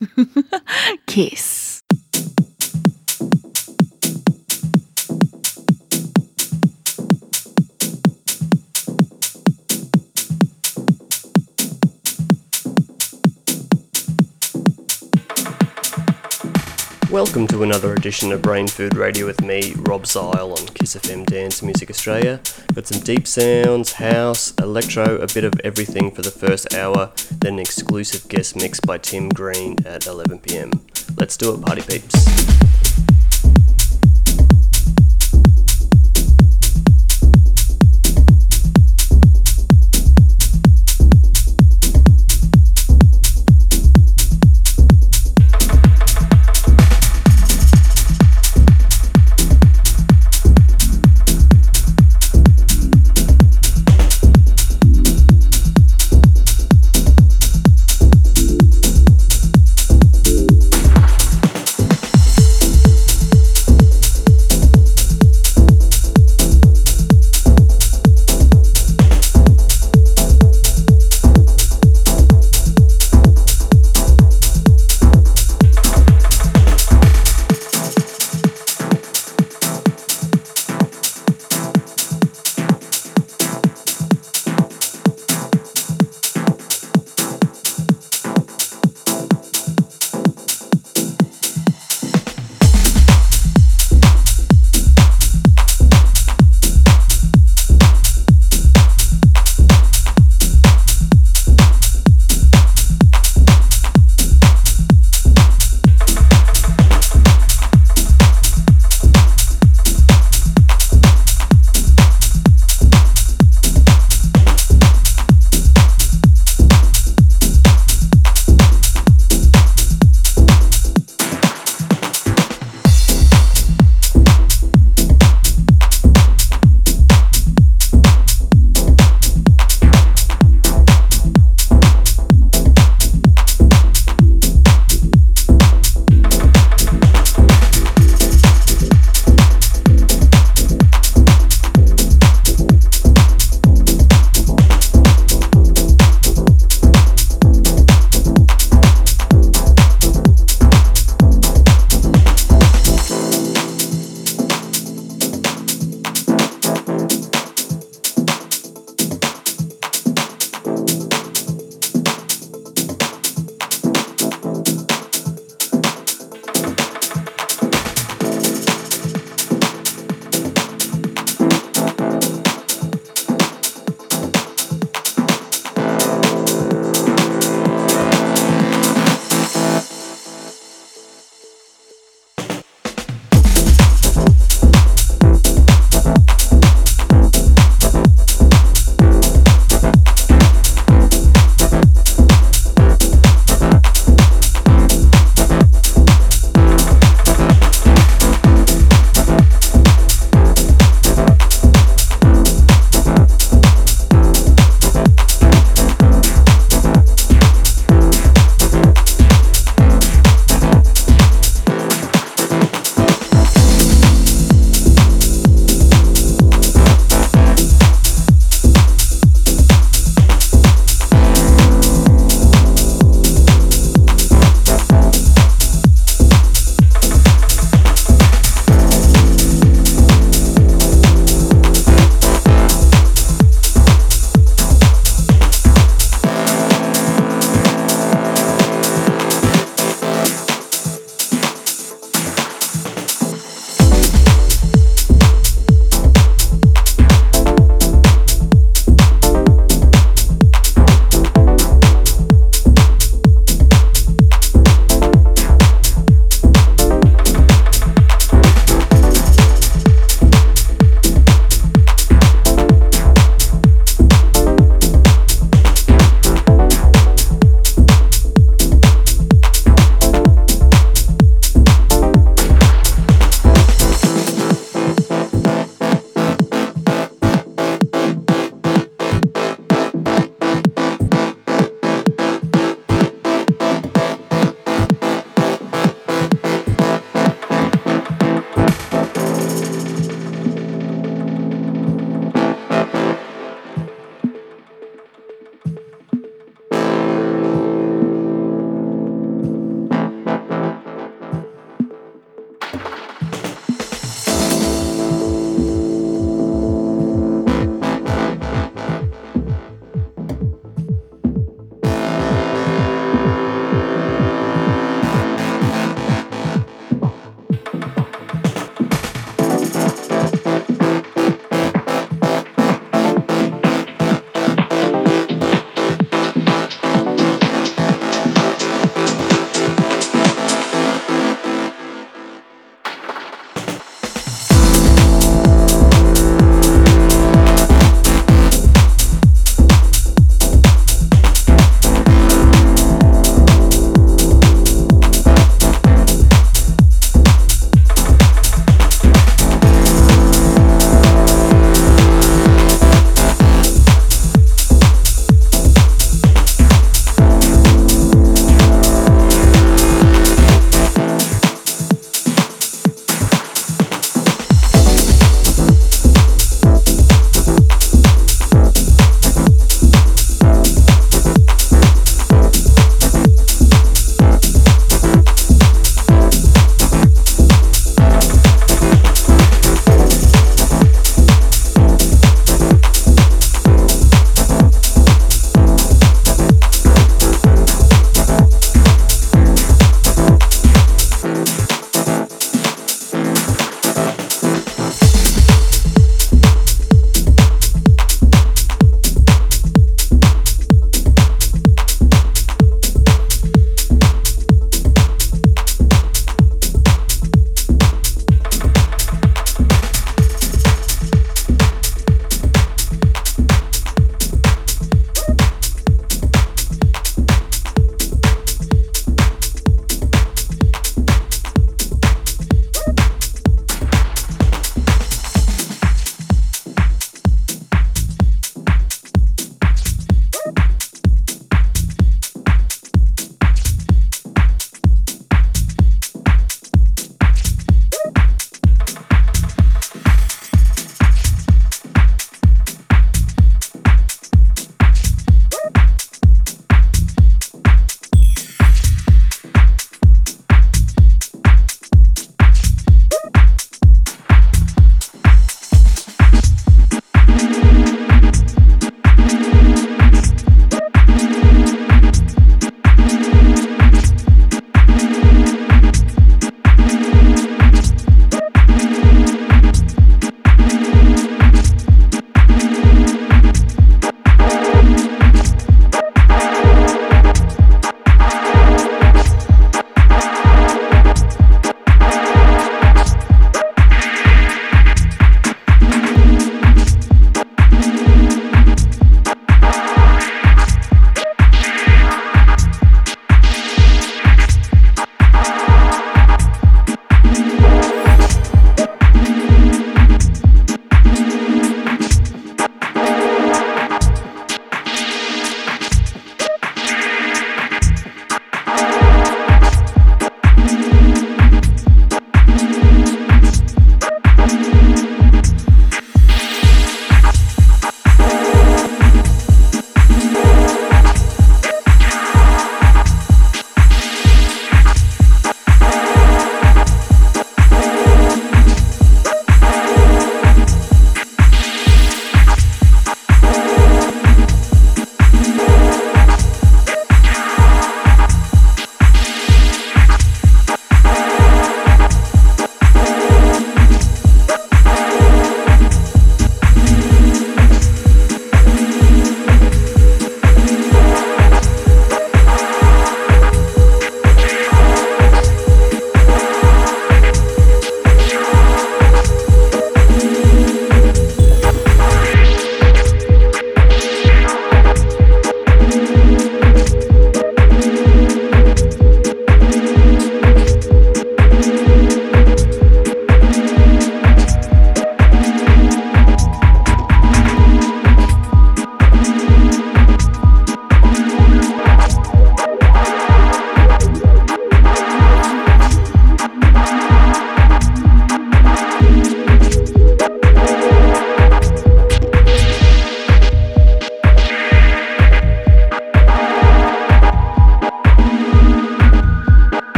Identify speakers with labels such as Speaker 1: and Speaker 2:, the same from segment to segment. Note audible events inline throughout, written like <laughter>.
Speaker 1: <laughs> Kiss.
Speaker 2: Welcome to another edition of Brain Food Radio with me, Rob Zile on Kiss FM Dance Music Australia. Got some deep sounds, house, electro, a bit of everything for the first hour, then an exclusive guest mix by Tim Green at 11pm. Let's do it, party peeps.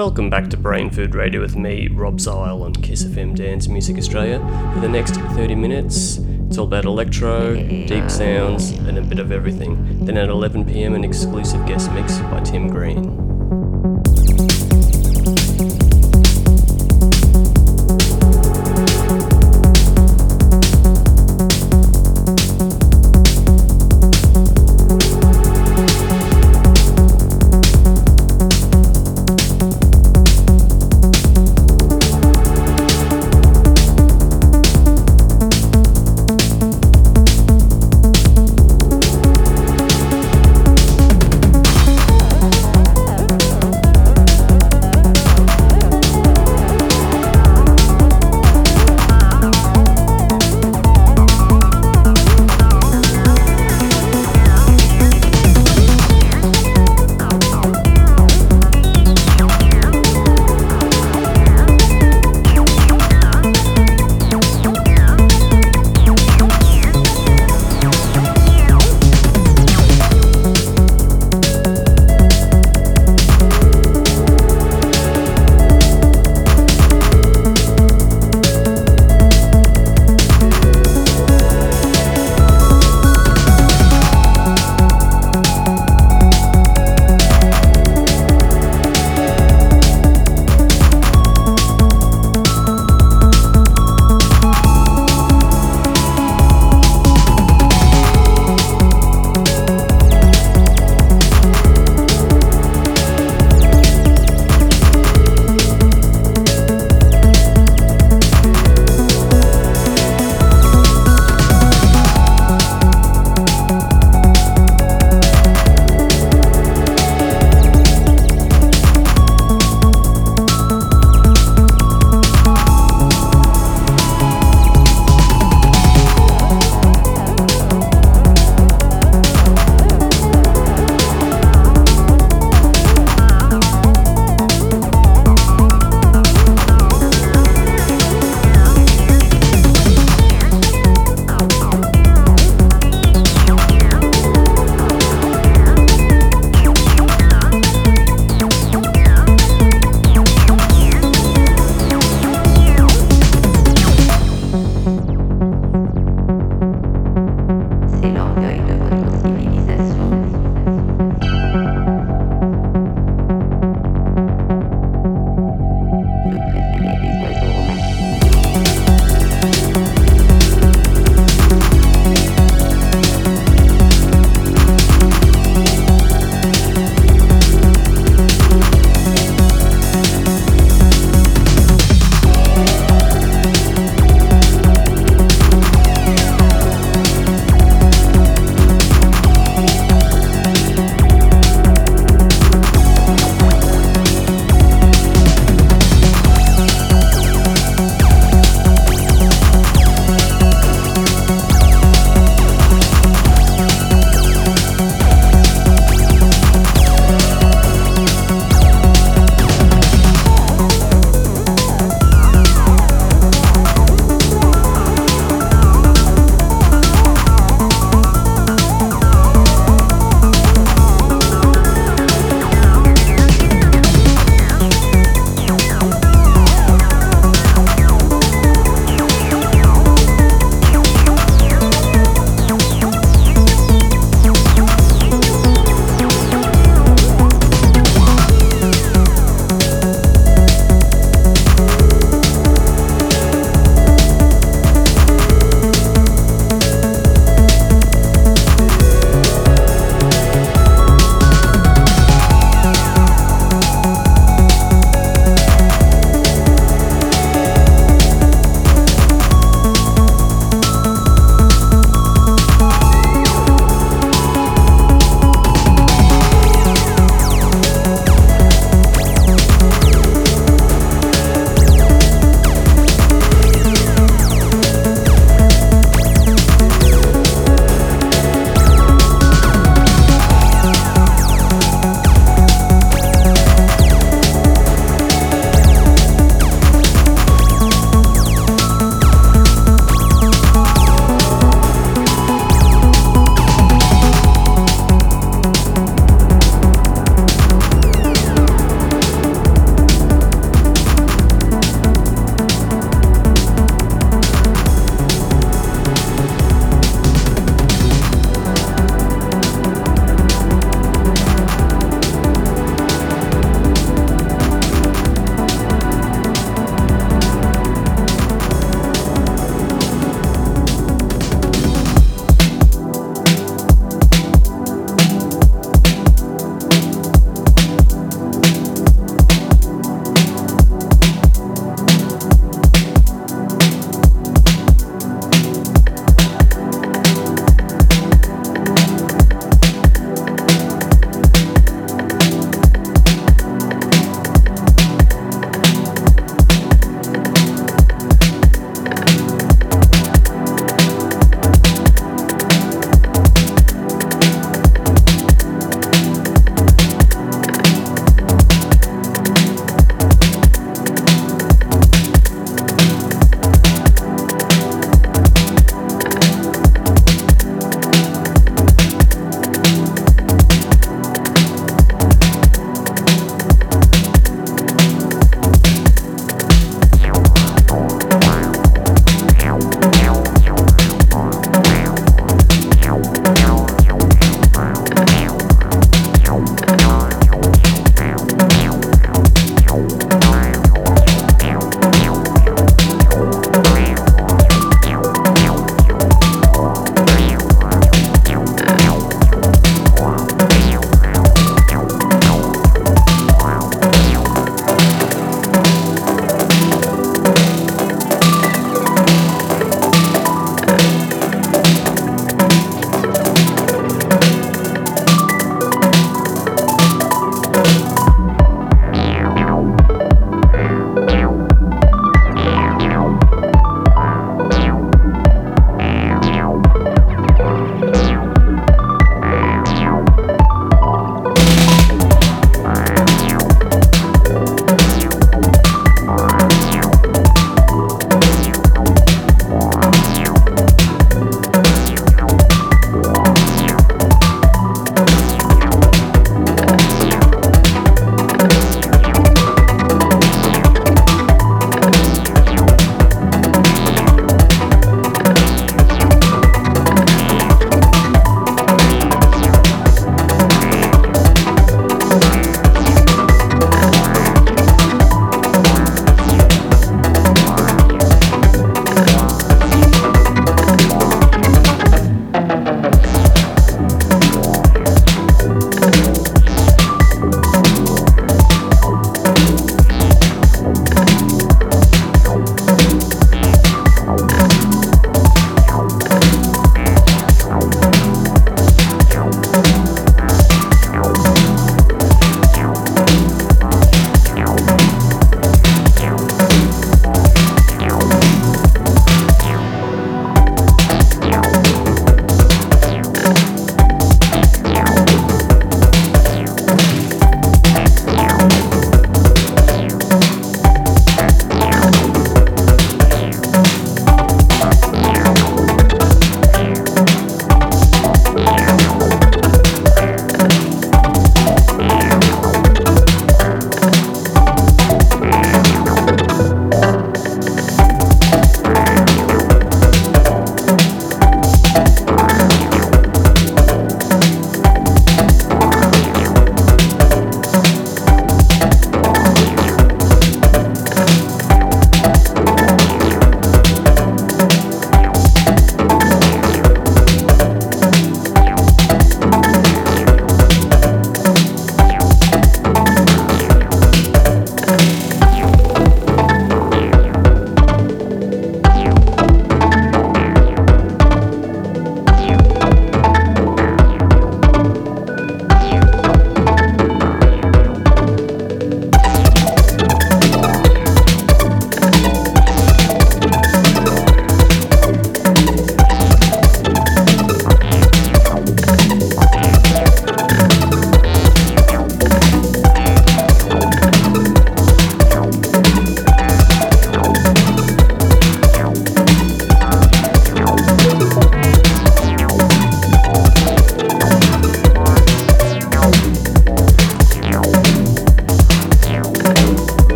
Speaker 2: Welcome back to Brain Food Radio with me, Rob Zile on Kiss FM Dance Music Australia. For the next 30 minutes, it's all about electro, deep sounds, and a bit of everything. Then at 11 pm, an exclusive guest mix by Tim Green.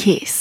Speaker 1: Kiss.